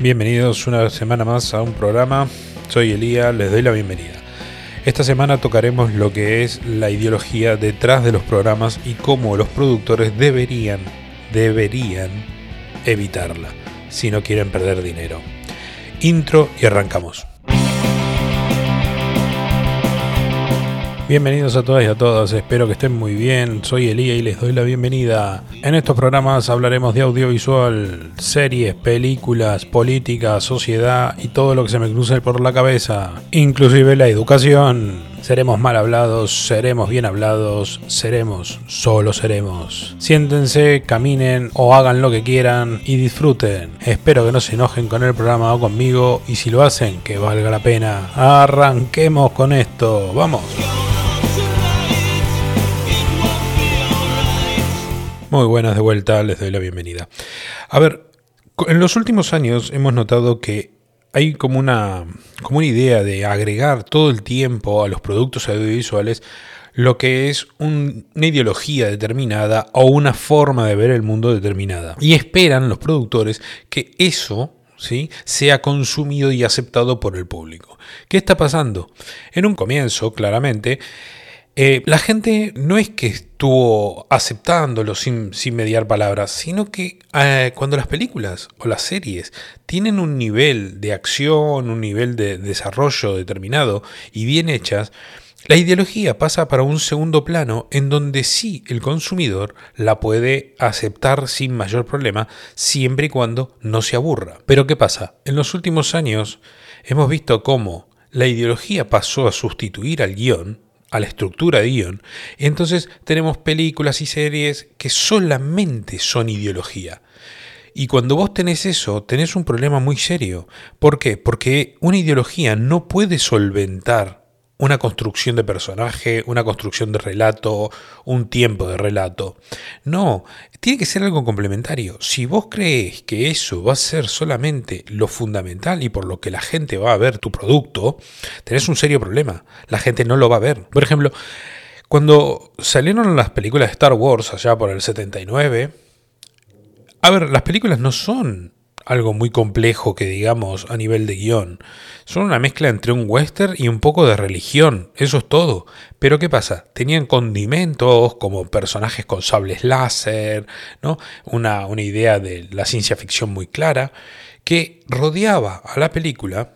Bienvenidos una semana más a un programa. Soy Elía, les doy la bienvenida. Esta semana tocaremos lo que es la ideología detrás de los programas y cómo los productores deberían, deberían evitarla si no quieren perder dinero. Intro y arrancamos. Bienvenidos a todas y a todos, espero que estén muy bien. Soy Elía y les doy la bienvenida. En estos programas hablaremos de audiovisual, series, películas, política, sociedad y todo lo que se me cruce por la cabeza, inclusive la educación. Seremos mal hablados, seremos bien hablados, seremos, solo seremos. Siéntense, caminen o hagan lo que quieran y disfruten. Espero que no se enojen con el programa o conmigo y si lo hacen, que valga la pena. Arranquemos con esto, vamos. Muy buenas de vuelta, les doy la bienvenida. A ver, en los últimos años hemos notado que hay como una, como una idea de agregar todo el tiempo a los productos audiovisuales lo que es una ideología determinada o una forma de ver el mundo determinada. Y esperan los productores que eso ¿Sí? sea consumido y aceptado por el público. ¿Qué está pasando? En un comienzo, claramente, eh, la gente no es que estuvo aceptándolo sin, mediar palabras, sino que eh, cuando las películas o las series tienen un nivel de acción, un nivel de desarrollo determinado y bien hechas, la ideología pasa para un segundo plano en donde sí el consumidor la puede aceptar sin mayor problema siempre y cuando no se aburra. Pero ¿qué pasa? En los últimos años hemos visto cómo la ideología pasó a sustituir al guion a la estructura de guion, entonces tenemos películas y series que solamente son ideología. Y cuando vos tenés eso, tenés un problema muy serio. ¿Por qué? Porque una ideología no puede solventar una construcción de personaje, una construcción de relato, un tiempo de relato. No, tiene que ser algo complementario. Si vos crees que eso va a ser solamente lo fundamental y por lo que la gente va a ver tu producto, tenés un serio problema. La gente no lo va a ver. Por ejemplo, cuando salieron las películas de Star Wars allá por el 79, a ver, las películas no son algo muy complejo que digamos a nivel de guion. Son una mezcla entre un western y un poco de religión, eso es todo. Pero ¿qué pasa? Tenían condimentos como personajes con sables láser, ¿no? una, una idea de la ciencia ficción muy clara, que rodeaba a la película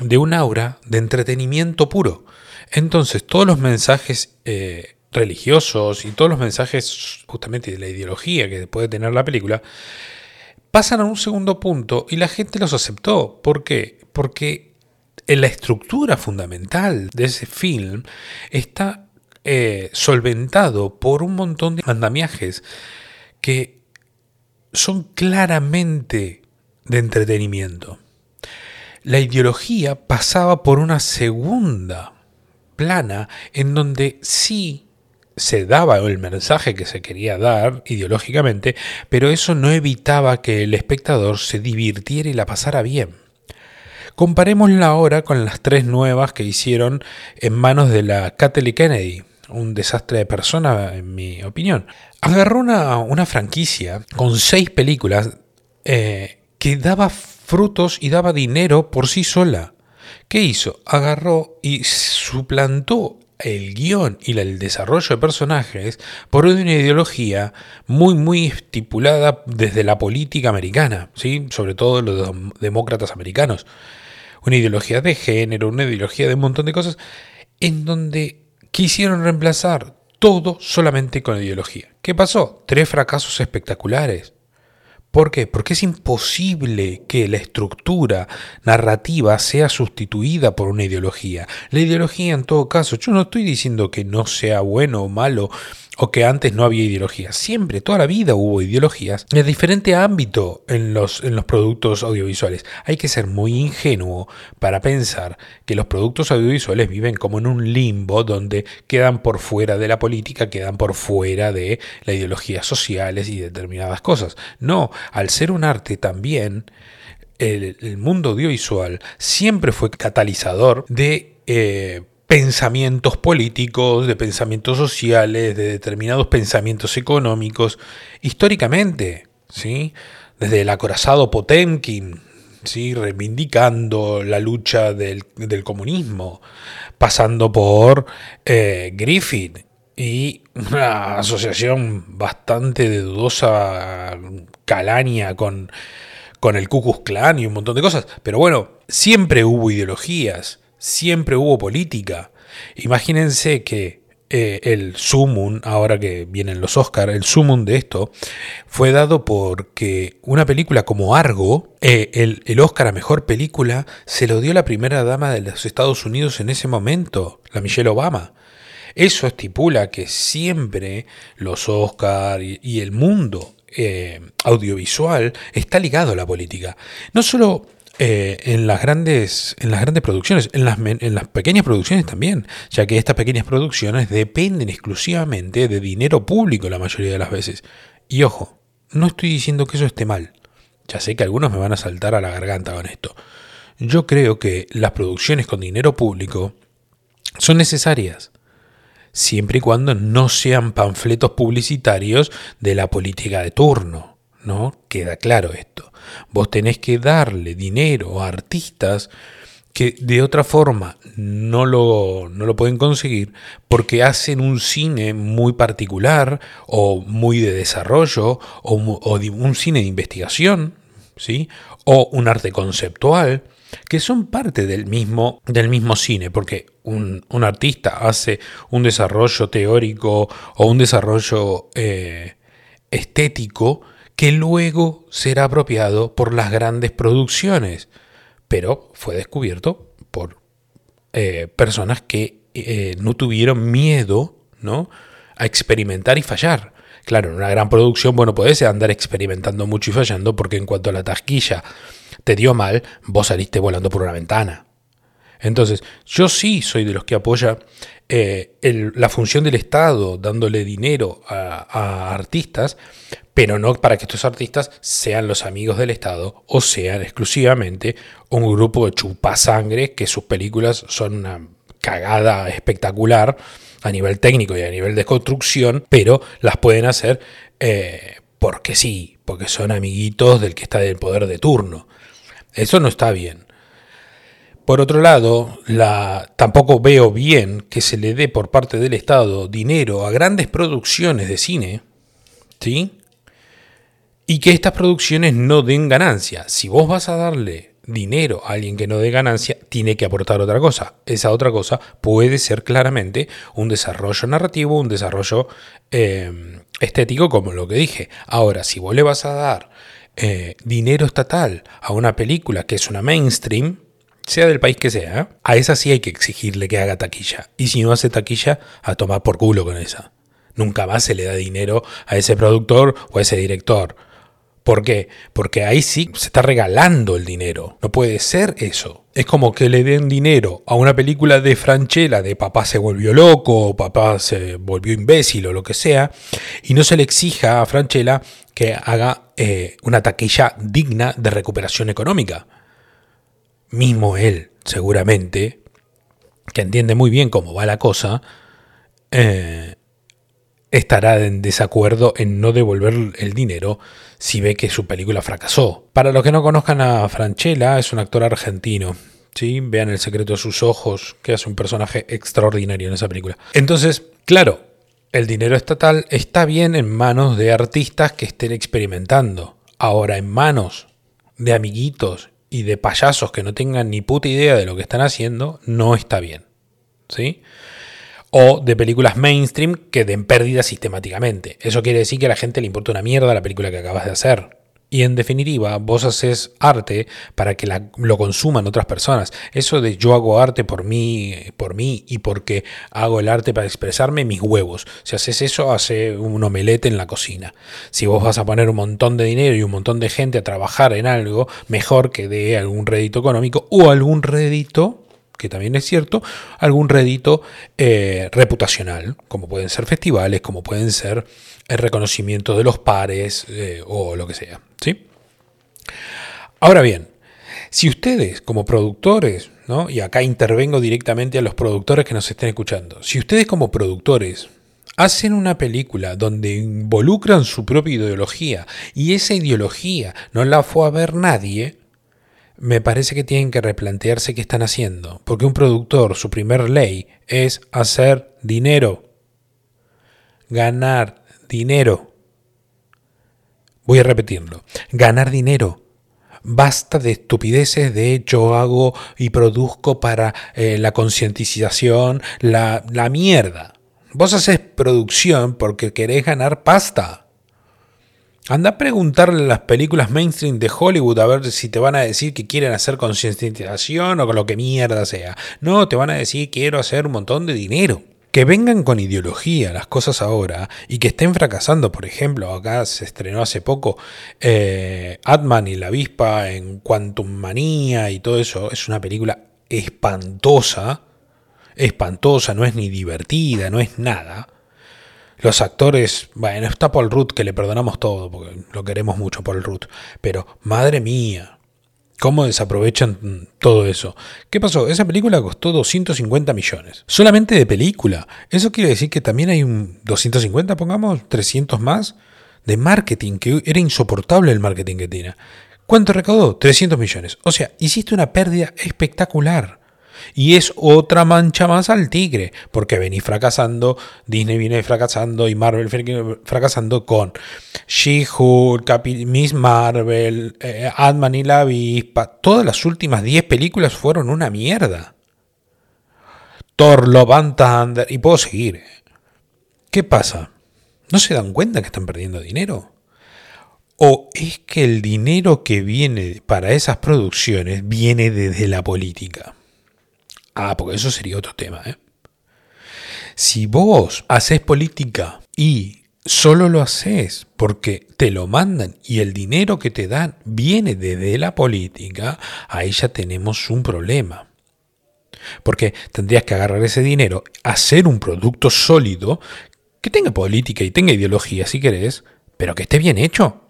de un aura de entretenimiento puro. Entonces todos los mensajes eh, religiosos y todos los mensajes justamente de la ideología que puede tener la película, pasan a un segundo punto y la gente los aceptó. ¿Por qué? Porque en la estructura fundamental de ese film está eh, solventado por un montón de andamiajes que son claramente de entretenimiento. La ideología pasaba por una segunda plana en donde sí se daba el mensaje que se quería dar ideológicamente, pero eso no evitaba que el espectador se divirtiera y la pasara bien. Comparémosla ahora con las tres nuevas que hicieron en manos de la Kathleen Kennedy, un desastre de persona en mi opinión. Agarró una, franquicia con seis películas eh, que daba frutos y daba dinero por sí sola. ¿Qué hizo? Agarró y suplantó el guion y el desarrollo de personajes por una ideología muy muy estipulada desde la política americana, ¿sí? sobre todo los demócratas americanos. Una ideología de género, una ideología de un montón de cosas, en donde quisieron reemplazar todo solamente con ideología. ¿Qué pasó? Tres fracasos espectaculares. ¿Por qué? Porque es imposible que la estructura narrativa sea sustituida por una ideología. La ideología en todo caso, yo no estoy diciendo que no sea bueno o malo o que antes no había ideologías. Siempre, toda la vida hubo ideologías en diferente ámbito en los, en los productos audiovisuales. Hay que ser muy ingenuo para pensar que los productos audiovisuales viven como en un limbo donde quedan por fuera de la política, quedan por fuera de las ideologías sociales y determinadas cosas. No, al ser un arte también, el, mundo audiovisual siempre fue catalizador de... Eh, pensamientos políticos, de pensamientos sociales, de determinados pensamientos económicos, históricamente, ¿sí? desde el acorazado Potemkin, ¿sí? reivindicando la lucha del, comunismo, pasando por eh, Griffith y una asociación bastante dudosa calaña con, con el Ku Klux Klan y un montón de cosas. Pero bueno, siempre hubo ideologías, siempre hubo política. Imagínense que eh, el sumum, ahora que vienen los Oscars, el sumum de esto fue dado porque una película como Argo, eh, el, el, Oscar a mejor película, se lo dio la primera dama de los Estados Unidos en ese momento, la Michelle Obama. Eso estipula que siempre los Oscars y, el mundo eh, audiovisual está ligado a la política. No solo eh, en, las grandes, en las grandes producciones, en las, en las pequeñas producciones también, ya que estas pequeñas producciones dependen exclusivamente de dinero público la mayoría de las veces. Y ojo, no estoy diciendo que eso esté mal. Ya sé que algunos me van a saltar a la garganta con esto. Yo creo que las producciones con dinero público son necesarias, siempre y cuando no sean panfletos publicitarios de la política de turno. ¿No? Queda claro esto. Vos tenés que darle dinero a artistas que de otra forma no lo, no lo pueden conseguir porque hacen un cine muy particular o muy de desarrollo o, un cine de investigación, ¿sí? o un arte conceptual que son parte del mismo, del mismo cine, porque un, artista hace un desarrollo teórico o un desarrollo eh, estético que luego será apropiado por las grandes producciones, pero fue descubierto por eh, personas que eh, no tuvieron miedo ¿no? a experimentar y fallar. Claro, en una gran producción, bueno, puedes andar experimentando mucho y fallando porque en cuanto a la tasquilla te dio mal, vos saliste volando por una ventana. Entonces, yo sí soy de los que apoya eh, la función del Estado dándole dinero a, artistas, pero no para que estos artistas sean los amigos del Estado o sean exclusivamente un grupo de chupasangre que sus películas son una cagada espectacular a nivel técnico y a nivel de construcción, pero las pueden hacer eh, porque sí, porque son amiguitos del que está en el poder de turno. Eso no está bien. Por otro lado, la, tampoco veo bien que se le dé por parte del Estado dinero a grandes producciones de cine, ¿sí? Y que estas producciones no den ganancia. Si vos vas a darle dinero a alguien que no dé ganancia, tiene que aportar otra cosa. Esa otra cosa puede ser claramente un desarrollo narrativo, un desarrollo eh, estético, como lo que dije. Ahora, si vos le vas a dar eh, dinero estatal a una película que es una mainstream, sea del país que sea, a esa sí hay que exigirle que haga taquilla. Y si no hace taquilla, a tomar por culo con esa. Nunca más se le da dinero a ese productor o a ese director. ¿Por qué? Porque ahí sí se está regalando el dinero. No puede ser eso. Es como que le den dinero a una película de Franchella de papá se volvió loco, o papá se volvió imbécil o lo que sea, y no se le exija a Franchella que haga eh, una taquilla digna de recuperación económica mismo él, seguramente, que entiende muy bien cómo va la cosa, eh, estará en desacuerdo en no devolver el dinero si ve que su película fracasó. Para los que no conozcan a Franchella, es un actor argentino. ¿sí? Vean El secreto de sus ojos, que hace un personaje extraordinario en esa película. Entonces, claro, el dinero estatal está bien en manos de artistas que estén experimentando. Ahora, en manos de amiguitos y de payasos que no tengan ni puta idea de lo que están haciendo, no está bien. ¿Sí? O de películas mainstream que den pérdida sistemáticamente. Eso quiere decir que a la gente le importa una mierda la película que acabas de hacer. Y en definitiva, vos haces arte para que lo consuman otras personas. Eso de yo hago arte por mí, por mí y porque hago el arte para expresarme mis huevos. Si haces eso, hace un omelete en la cocina. Si vos vas a poner un montón de dinero y un montón de gente a trabajar en algo, mejor que dé algún rédito económico o algún rédito que también es cierto, algún rédito eh, reputacional, como pueden ser festivales, como pueden ser el reconocimiento de los pares eh, o lo que sea. ¿sí? Ahora bien, si ustedes como productores, ¿no? y acá intervengo directamente a los productores que nos estén escuchando, si ustedes como productores hacen una película donde involucran su propia ideología y esa ideología no la fue a ver nadie, me parece que tienen que replantearse qué están haciendo. Porque un productor, su primer ley es hacer dinero. Ganar dinero. Voy a repetirlo. Ganar dinero. Basta de estupideces de yo hago y produzco para eh, la concientización, la, la mierda. Vos haces producción porque querés ganar pasta. Anda a preguntarle a las películas mainstream de Hollywood a ver si te van a decir que quieren hacer concientización o con lo que mierda sea. No, te van a decir quiero hacer un montón de dinero. Que vengan con ideología las cosas ahora y que estén fracasando. Por ejemplo, acá se estrenó hace poco eh, Atman y la avispa en Quantum Manía y todo eso. Es una película espantosa. Espantosa, no es ni divertida, no es nada los actores, bueno, está Paul Rudd, que le perdonamos todo, porque lo queremos mucho Paul Rudd, pero madre mía, ¿cómo desaprovechan todo eso? ¿Qué pasó? Esa película costó 250 millones, solamente de película. Eso quiere decir que también hay un 250, pongamos, 300 más de marketing, que era insoportable el marketing que tiene. ¿Cuánto recaudó? 300 millones. O sea, hiciste una pérdida espectacular. Y es otra mancha más al tigre, porque venís fracasando, Disney viene fracasando y Marvel fracasando con She-Hulk, Miss Marvel, eh, Ant-Man y la avispa. Todas las últimas 10 películas fueron una mierda. Thor, Love and Thunder, y puedo seguir. ¿Qué pasa? ¿No se dan cuenta que están perdiendo dinero? ¿O es que el dinero que viene para esas producciones viene desde la política? Ah, porque eso sería otro tema. ¿eh? Si vos haces política y solo lo haces porque te lo mandan y el dinero que te dan viene desde la política, ahí ya tenemos un problema. Porque tendrías que agarrar ese dinero, hacer un producto sólido que tenga política y tenga ideología si querés, pero que esté bien hecho.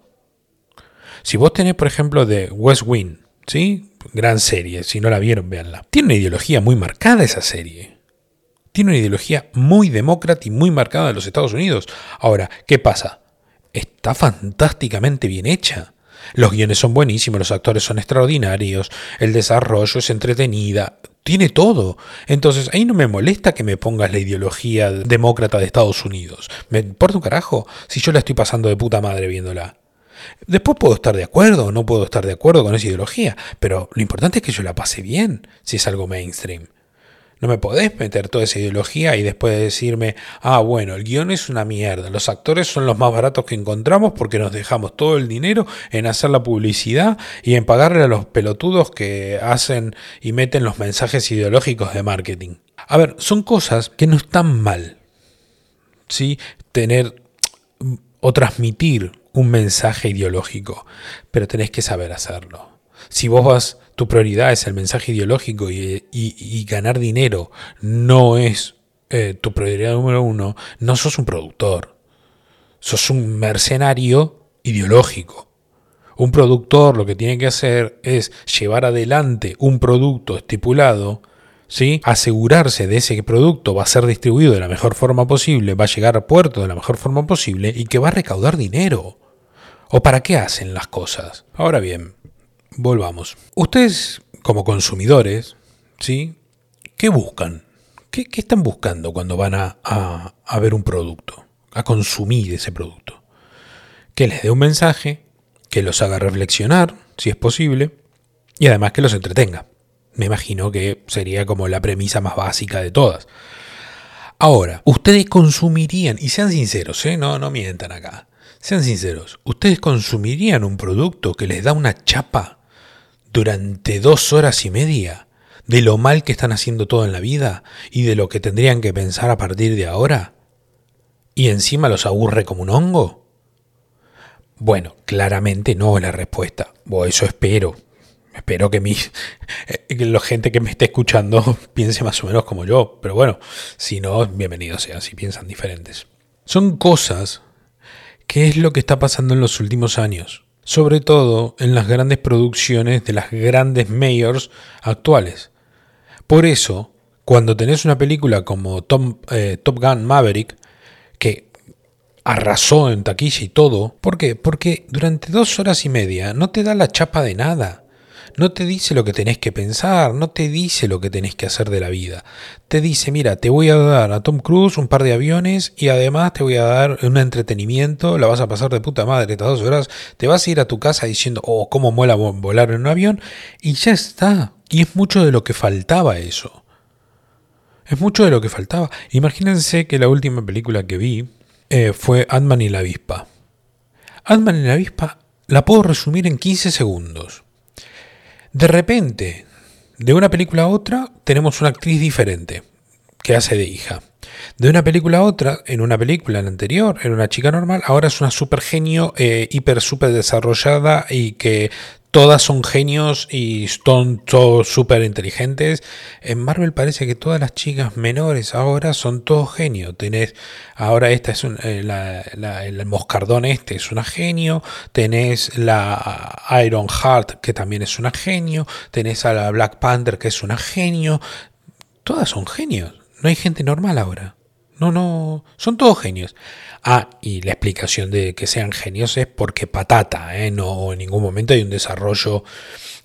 Si vos tenés, por ejemplo, de West Wing, ¿sí? Gran serie, si no la vieron, véanla. Tiene una ideología muy marcada esa serie. Tiene una ideología muy demócrata y muy marcada de los Estados Unidos. Ahora, ¿qué pasa? Está fantásticamente bien hecha. Los guiones son buenísimos, los actores son extraordinarios, el desarrollo es entretenida, tiene todo. Entonces, ahí no me molesta que me pongas la ideología demócrata de Estados Unidos. Me importa un carajo si yo la estoy pasando de puta madre viéndola. Después puedo estar de acuerdo o no puedo estar de acuerdo con esa ideología, pero lo importante es que yo la pase bien si es algo mainstream. No me podés meter toda esa ideología y después decirme, ah, bueno, el guion es una mierda, los actores son los más baratos que encontramos porque nos dejamos todo el dinero en hacer la publicidad y en pagarle a los pelotudos que hacen y meten los mensajes ideológicos de marketing. A ver, son cosas que no están mal. ¿Sí? Tener o transmitir un mensaje ideológico, pero tenés que saber hacerlo. Si vos vas, tu prioridad es el mensaje ideológico y, ganar dinero no es eh, tu prioridad número uno, no sos un productor, sos un mercenario ideológico. Un productor lo que tiene que hacer es llevar adelante un producto estipulado ¿sí? asegurarse de ese producto va a ser distribuido de la mejor forma posible, va a llegar a puerto de la mejor forma posible y que va a recaudar dinero. ¿O para qué hacen las cosas? Ahora bien, volvamos. Ustedes, como consumidores, ¿sí? ¿Qué buscan? ¿Qué, están buscando cuando van a, a ver un producto? A consumir ese producto. Que les dé un mensaje, que los haga reflexionar, si es posible, y además que los entretenga. Me imagino que sería como la premisa más básica de todas. Ahora, ustedes consumirían, y sean sinceros, ¿eh? no, no mientan acá, sean sinceros, ustedes consumirían un producto que les da una chapa durante dos horas y media de lo mal que están haciendo todo en la vida y de lo que tendrían que pensar a partir de ahora? ¿Y encima los aburre como un hongo? Bueno, claramente no es la respuesta, eso espero, espero que, mi, eh, la gente que me esté escuchando piense más o menos como yo. Pero bueno, si no, bienvenido sea, si piensan diferentes. Son cosas que es lo que está pasando en los últimos años. Sobre todo en las grandes producciones de las grandes mayors actuales. Por eso, cuando tenés una película como eh, Top Gun Maverick, que arrasó en taquilla y todo, ¿por qué? Porque durante dos horas y media no te da la chapa de nada No te dice lo que tenés que pensar, no te dice lo que tenés que hacer de la vida. Te dice, mira, te voy a dar a Tom Cruise un par de aviones y además te voy a dar un entretenimiento, la vas a pasar de puta madre estas dos horas, te vas a ir a tu casa diciendo, oh, cómo mola volar en un avión y ya está. Y es mucho de lo que faltaba eso. Es mucho de lo que faltaba. Imagínense que la última película que vi eh, fue Ant-Man y la avispa. Ant-Man y la avispa la puedo resumir en 15 segundos. De repente, de una película a otra, tenemos una actriz diferente que hace de hija. De una película a otra, en una película en anterior era una chica normal, ahora es una super genio, eh, hiper super desarrollada y que todas son genios y son todos súper inteligentes. En Marvel parece que todas las chicas menores ahora son todos genios. Tenés, ahora esta es un, eh, el moscardón este es una genio. Tenés la Iron Heart que también es una genio. Tenés a la Black Panther que es una genio. Todas son genios. No hay gente normal ahora. No, no, son todos genios. Ah, y la explicación de que sean genios es porque patata, ¿eh? no en ningún momento hay un desarrollo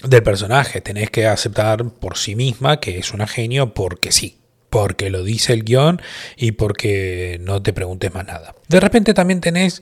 del personaje. Tenés que aceptar por sí misma que es una genio porque sí, porque lo dice el guion y porque no te preguntes más nada. De repente también tenés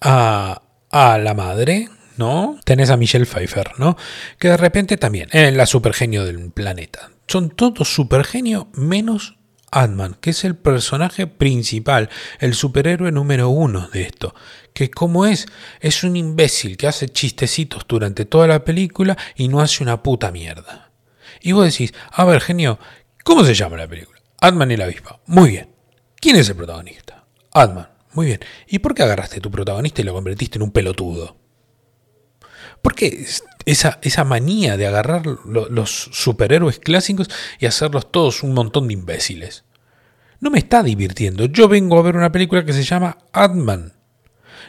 a, a la madre, ¿no? Tenés a Michelle Pfeiffer, ¿no? Que de repente también es la supergenio del planeta. Son todos supergenios menos ant que es el personaje principal, el superhéroe número uno de esto. Que como es, es un imbécil que hace chistecitos durante toda la película y no hace una puta mierda. Y vos decís, a ver, genio, ¿cómo se llama la película? ant y la avispa. Muy bien. ¿Quién es el protagonista? ant Muy bien. ¿Y por qué agarraste tu protagonista y lo convertiste en un pelotudo? ¿Por qué esa, esa manía de agarrar los superhéroes clásicos y hacerlos todos un montón de imbéciles? No me está divirtiendo. Yo vengo a ver una película que se llama Adman.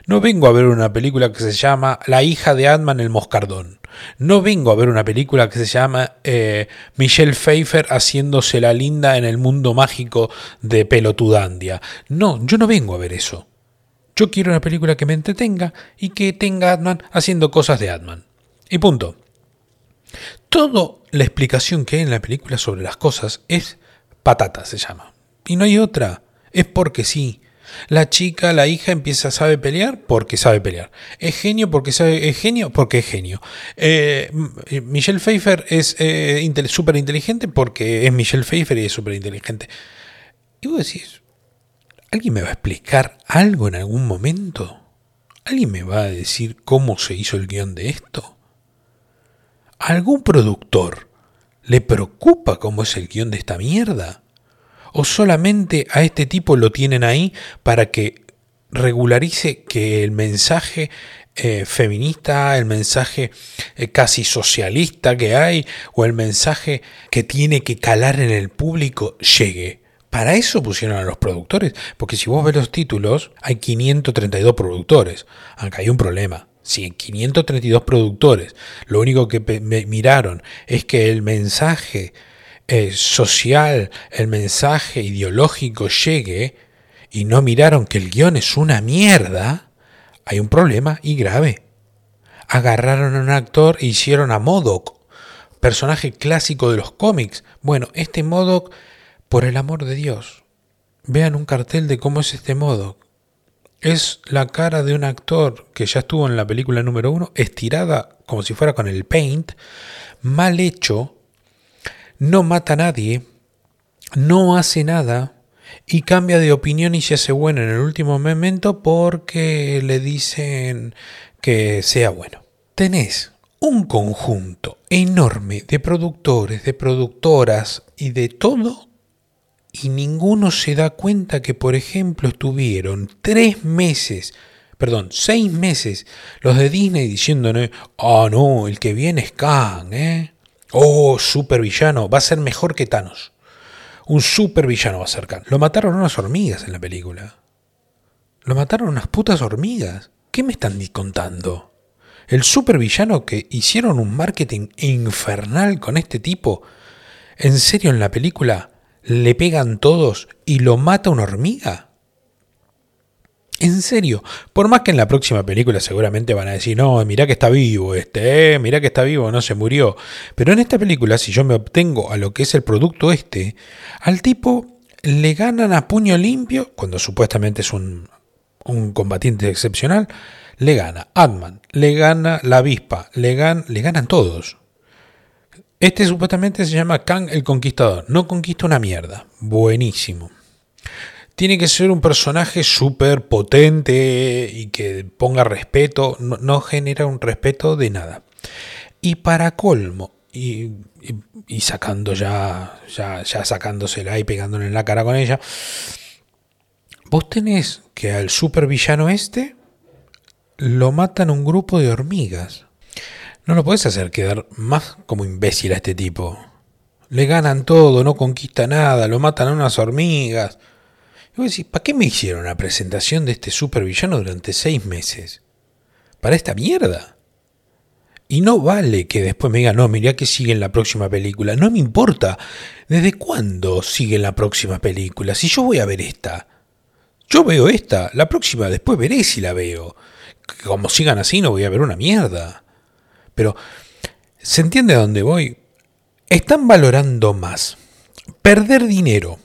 No vengo a ver una película que se llama La hija de Adman el Moscardón. No vengo a ver una película que se llama eh, Michelle Pfeiffer haciéndose la linda en el mundo mágico de Pelotudandia. No, yo no vengo a ver eso. Yo quiero una película que me entretenga y que tenga Adman haciendo cosas de Adman. Y punto. Toda la explicación que hay en la película sobre las cosas es patata, se llama. Y no hay otra. Es porque sí. La chica, la hija empieza, sabe pelear porque sabe pelear. Es genio porque sabe, es genio porque es genio. Eh, Michelle Pfeiffer es eh, súper inteligente porque es Michelle Pfeiffer y es súper inteligente. Y vos decís, ¿Alguien me va a explicar algo en algún momento? ¿Alguien me va a decir cómo se hizo el guion de esto? algún productor le preocupa cómo es el guion de esta mierda? ¿O solamente a este tipo lo tienen ahí para que regularice que el mensaje eh, feminista, el mensaje eh, casi socialista que hay, o el mensaje que tiene que calar en el público llegue? Para eso pusieron a los productores, porque si vos ves los títulos, hay 532 productores, aunque hay un problema. Si en 532 productores lo único que miraron es que el mensaje eh, social, el mensaje ideológico llegue, y no miraron que el guion es una mierda, hay un problema y grave. Agarraron a un actor e hicieron a Modoc, personaje clásico de los cómics. Bueno, este Modoc por el amor de Dios, vean un cartel de cómo es este modo. Es la cara de un actor que ya estuvo en la película número uno, estirada como si fuera con el paint, mal hecho, no mata a nadie, no hace nada y cambia de opinión y se hace bueno en el último momento porque le dicen que sea bueno. Tenés un conjunto enorme de productores, de productoras y de todo y ninguno se da cuenta que, por ejemplo, estuvieron tres meses, perdón, seis meses los de Disney diciéndole, ah, no, el que viene es Kang, ¿eh? Oh, supervillano, va a ser mejor que Thanos. Un supervillano va a ser Kang. Lo mataron unas hormigas en la película. Lo mataron unas putas hormigas. ¿Qué me están contando? El supervillano que hicieron un marketing infernal con este tipo. ¿En serio en la película le pegan todos y lo mata una hormiga? En serio, por más que en la próxima película seguramente van a decir, no, mirá que está vivo este, eh, mirá que está vivo, no se murió. Pero en esta película, si yo me obtengo a lo que es el producto este, al tipo le ganan a puño limpio, cuando supuestamente es un, un combatiente excepcional, le gana Atman, le gana la avispa, le, le ganan todos. Este supuestamente se llama Kang el Conquistador, no conquista una mierda, buenísimo tiene que ser un personaje súper potente y que ponga respeto, no, genera un respeto de nada. Y para colmo, y, sacando ya, ya, ya sacándosela y pegándole en la cara con ella, vos tenés que al supervillano este lo matan un grupo de hormigas. No lo podés hacer quedar más como imbécil a este tipo. Le ganan todo, no conquista nada, lo matan a unas hormigas. Y vos decís, ¿para qué me hicieron una presentación de este supervillano durante seis meses? ¿Para esta mierda? Y no vale que después me digan, no, mirá que sigue en la próxima película. No me importa. ¿Desde cuándo sigue en la próxima película? Si yo voy a ver esta. Yo veo esta. La próxima después veré si la veo. Como sigan así no voy a ver una mierda. Pero, ¿se entiende a dónde voy? Están valorando más perder dinero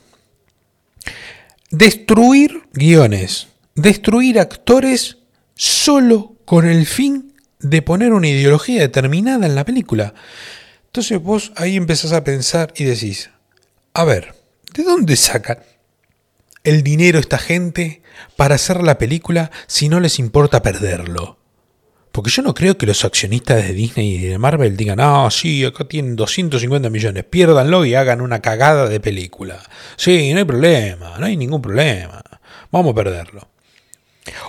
destruir guiones, destruir actores solo con el fin de poner una ideología determinada en la película. Entonces vos ahí empezás a pensar y decís, a ver, ¿de dónde sacan el dinero esta gente para hacer la película si no les importa perderlo? Porque yo no creo que los accionistas de Disney y de Marvel digan, ah, sí, acá tienen 250 millones, piérdanlo y hagan una cagada de película. Sí, no hay problema, no hay ningún problema. Vamos a perderlo.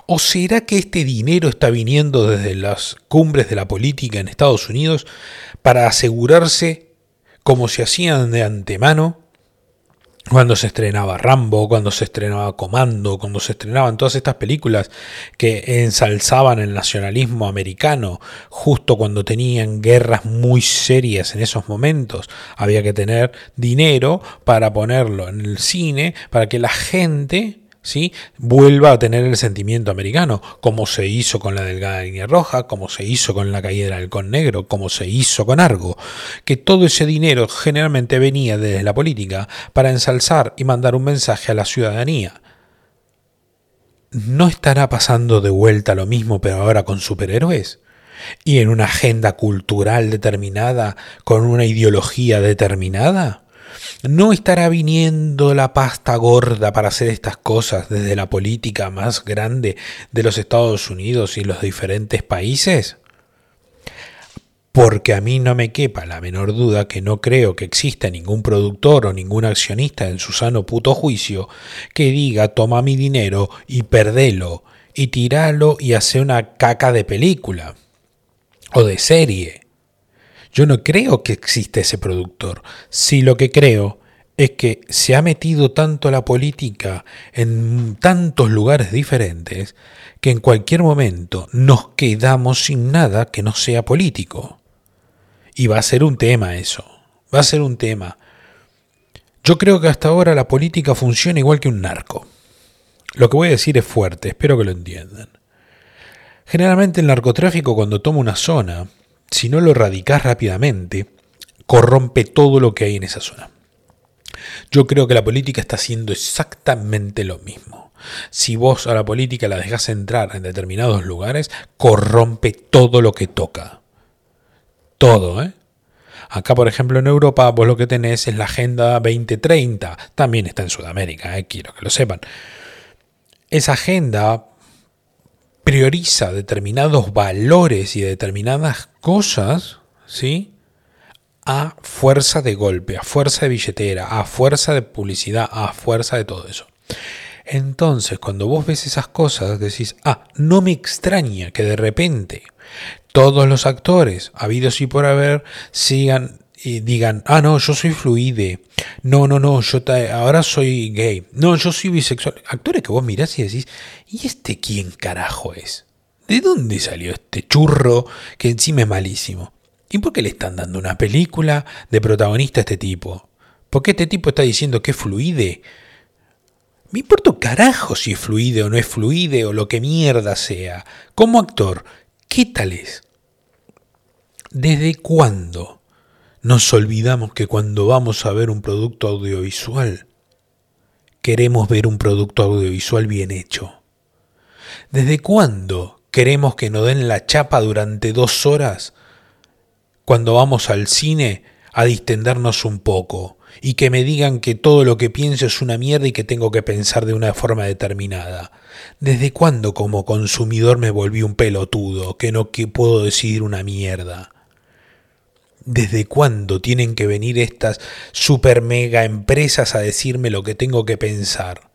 ¿O será que este dinero está viniendo desde las cumbres de la política en Estados Unidos para asegurarse, como se hacían de antemano, cuando se estrenaba Rambo, cuando se estrenaba Comando, cuando se estrenaban todas estas películas que ensalzaban el nacionalismo americano, justo cuando tenían guerras muy serias en esos momentos, había que tener dinero para ponerlo en el cine, para que la gente ¿sí? vuelva a tener el sentimiento americano, como se hizo con la delgada línea roja, como se hizo con la caída del halcón negro, como se hizo con Argo, que todo ese dinero generalmente venía desde la política para ensalzar y mandar un mensaje a la ciudadanía. ¿No estará pasando de vuelta lo mismo pero ahora con superhéroes? ¿Y en una agenda cultural determinada, con una ideología determinada? ¿No estará viniendo la pasta gorda para hacer estas cosas desde la política más grande de los Estados Unidos y los diferentes países? Porque a mí no me quepa la menor duda que no creo que exista ningún productor o ningún accionista en su sano puto juicio que diga toma mi dinero y perdelo y tiralo y hace una caca de película o de serie. Yo no creo que exista ese productor. Sí lo que creo es que se ha metido tanto la política en tantos lugares diferentes que en cualquier momento nos quedamos sin nada que no sea político. Y va a ser un tema eso, va a ser un tema. Yo creo que hasta ahora la política funciona igual que un narco. Lo que voy a decir es fuerte, espero que lo entiendan. Generalmente el narcotráfico cuando toma una zona si no lo erradicás rápidamente, corrompe todo lo que hay en esa zona. Yo creo que la política está haciendo exactamente lo mismo. Si vos a la política la dejás entrar en determinados lugares, corrompe todo lo que toca. Todo, ¿eh? Acá, por ejemplo, en Europa, vos lo que tenés es la Agenda 2030. También está en Sudamérica, ¿eh? quiero que lo sepan. Esa agenda prioriza determinados valores y determinadas cosas, ¿sí? A fuerza de golpe, a fuerza de billetera, a fuerza de publicidad, a fuerza de todo eso. Entonces, cuando vos ves esas cosas, decís, ah, no me extraña que de repente todos los actores, habidos y por haber, sigan y digan, ah, no, yo soy fluide, no, no, no, yo ahora soy gay, no, yo soy bisexual. Actores que vos mirás y decís, ¿y este quién carajo es? ¿De dónde salió este churro que encima es malísimo? ¿Y por qué le están dando una película de protagonista a este tipo? ¿Por qué este tipo está diciendo que es fluide? Me importa carajo si es fluide o no es fluide o lo que mierda sea. Como actor, ¿qué tal es? ¿Desde cuándo nos olvidamos que cuando vamos a ver un producto audiovisual, queremos ver un producto audiovisual bien hecho? ¿Desde cuándo queremos que nos den la chapa durante dos horas cuando vamos al cine a distendernos un poco y que me digan que todo lo que pienso es una mierda y que tengo que pensar de una forma determinada. ¿Desde cuándo como consumidor me volví un pelotudo que no que puedo decidir una mierda? ¿Desde cuándo tienen que venir estas super mega empresas a decirme lo que tengo que pensar?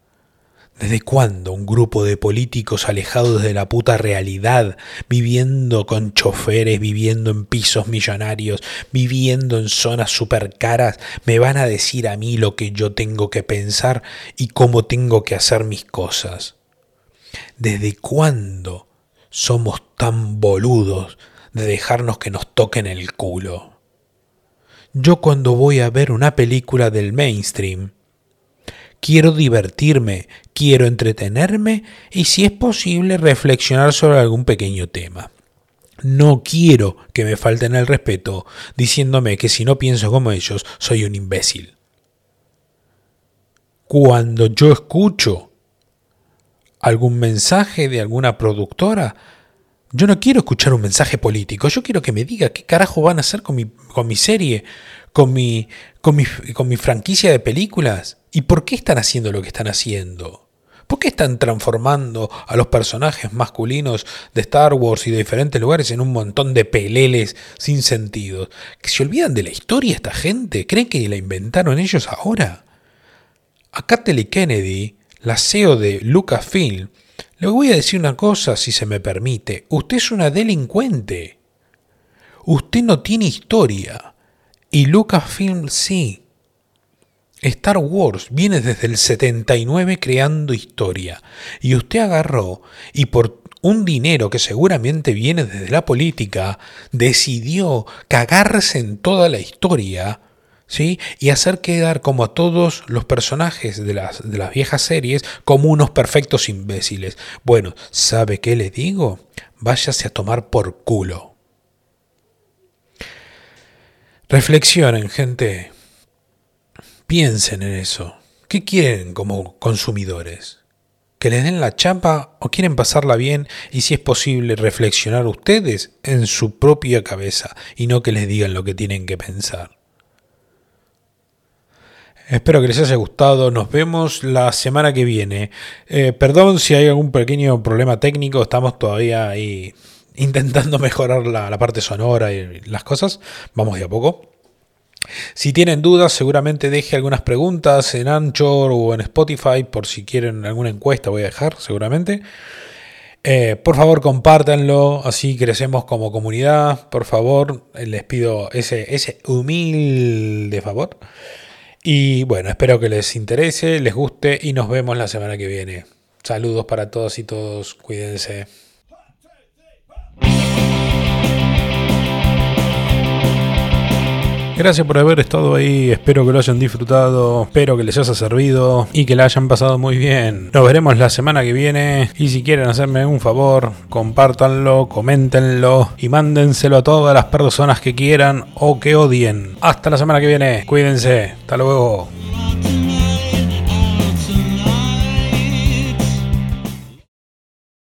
¿Desde cuándo un grupo de políticos alejados de la puta realidad, viviendo con choferes, viviendo en pisos millonarios, viviendo en zonas super caras, me van a decir a mí lo que yo tengo que pensar y cómo tengo que hacer mis cosas? ¿Desde cuándo somos tan boludos de dejarnos que nos toquen el culo? Yo cuando voy a ver una película del mainstream, quiero divertirme, quiero entretenerme y si es posible reflexionar sobre algún pequeño tema. No quiero que me falten el respeto diciéndome que si no pienso como ellos soy un imbécil. Cuando yo escucho algún mensaje de alguna productora, yo no quiero escuchar un mensaje político, yo quiero que me diga qué carajo van a hacer con mi, con mi serie, con mi, con, mi, con mi franquicia de películas. ¿Y por qué están haciendo lo que están haciendo? ¿Por qué están transformando a los personajes masculinos de Star Wars y de diferentes lugares en un montón de peleles sin sentido? ¿Que se olvidan de la historia esta gente? ¿Creen que la inventaron ellos ahora? A Kathleen Kennedy, la CEO de Lucasfilm, le voy a decir una cosa si se me permite. Usted es una delincuente. Usted no tiene historia. Y Lucasfilm sí. Star Wars viene desde el 79 creando historia y usted agarró y por un dinero que seguramente viene desde la política, decidió cagarse en toda la historia, ¿sí? Y hacer quedar como a todos los personajes de las, de las viejas series como unos perfectos imbéciles. Bueno, ¿sabe qué le digo? Váyase a tomar por culo. Reflexionen, gente. Piensen en eso. ¿Qué quieren como consumidores? ¿Que les den la chapa o quieren pasarla bien y si es posible reflexionar ustedes en su propia cabeza y no que les digan lo que tienen que pensar? Espero que les haya gustado. Nos vemos la semana que viene. Eh, perdón si hay algún pequeño problema técnico. Estamos todavía ahí intentando mejorar la, parte sonora y las cosas. Vamos de a poco. Si tienen dudas, seguramente deje algunas preguntas en Anchor o en Spotify por si quieren alguna encuesta, voy a dejar seguramente. Eh, por favor, compártanlo, así crecemos como comunidad. Por favor, les pido ese, ese humilde favor. Y bueno, espero que les interese, les guste y nos vemos la semana que viene. Saludos para todos y todos, cuídense. Gracias por haber estado ahí, espero que lo hayan disfrutado, espero que les haya servido y que la hayan pasado muy bien. Nos veremos la semana que viene y si quieren hacerme un favor, compártanlo, coméntenlo y mándenselo a todas las personas que quieran o que odien. Hasta la semana que viene, cuídense, hasta luego.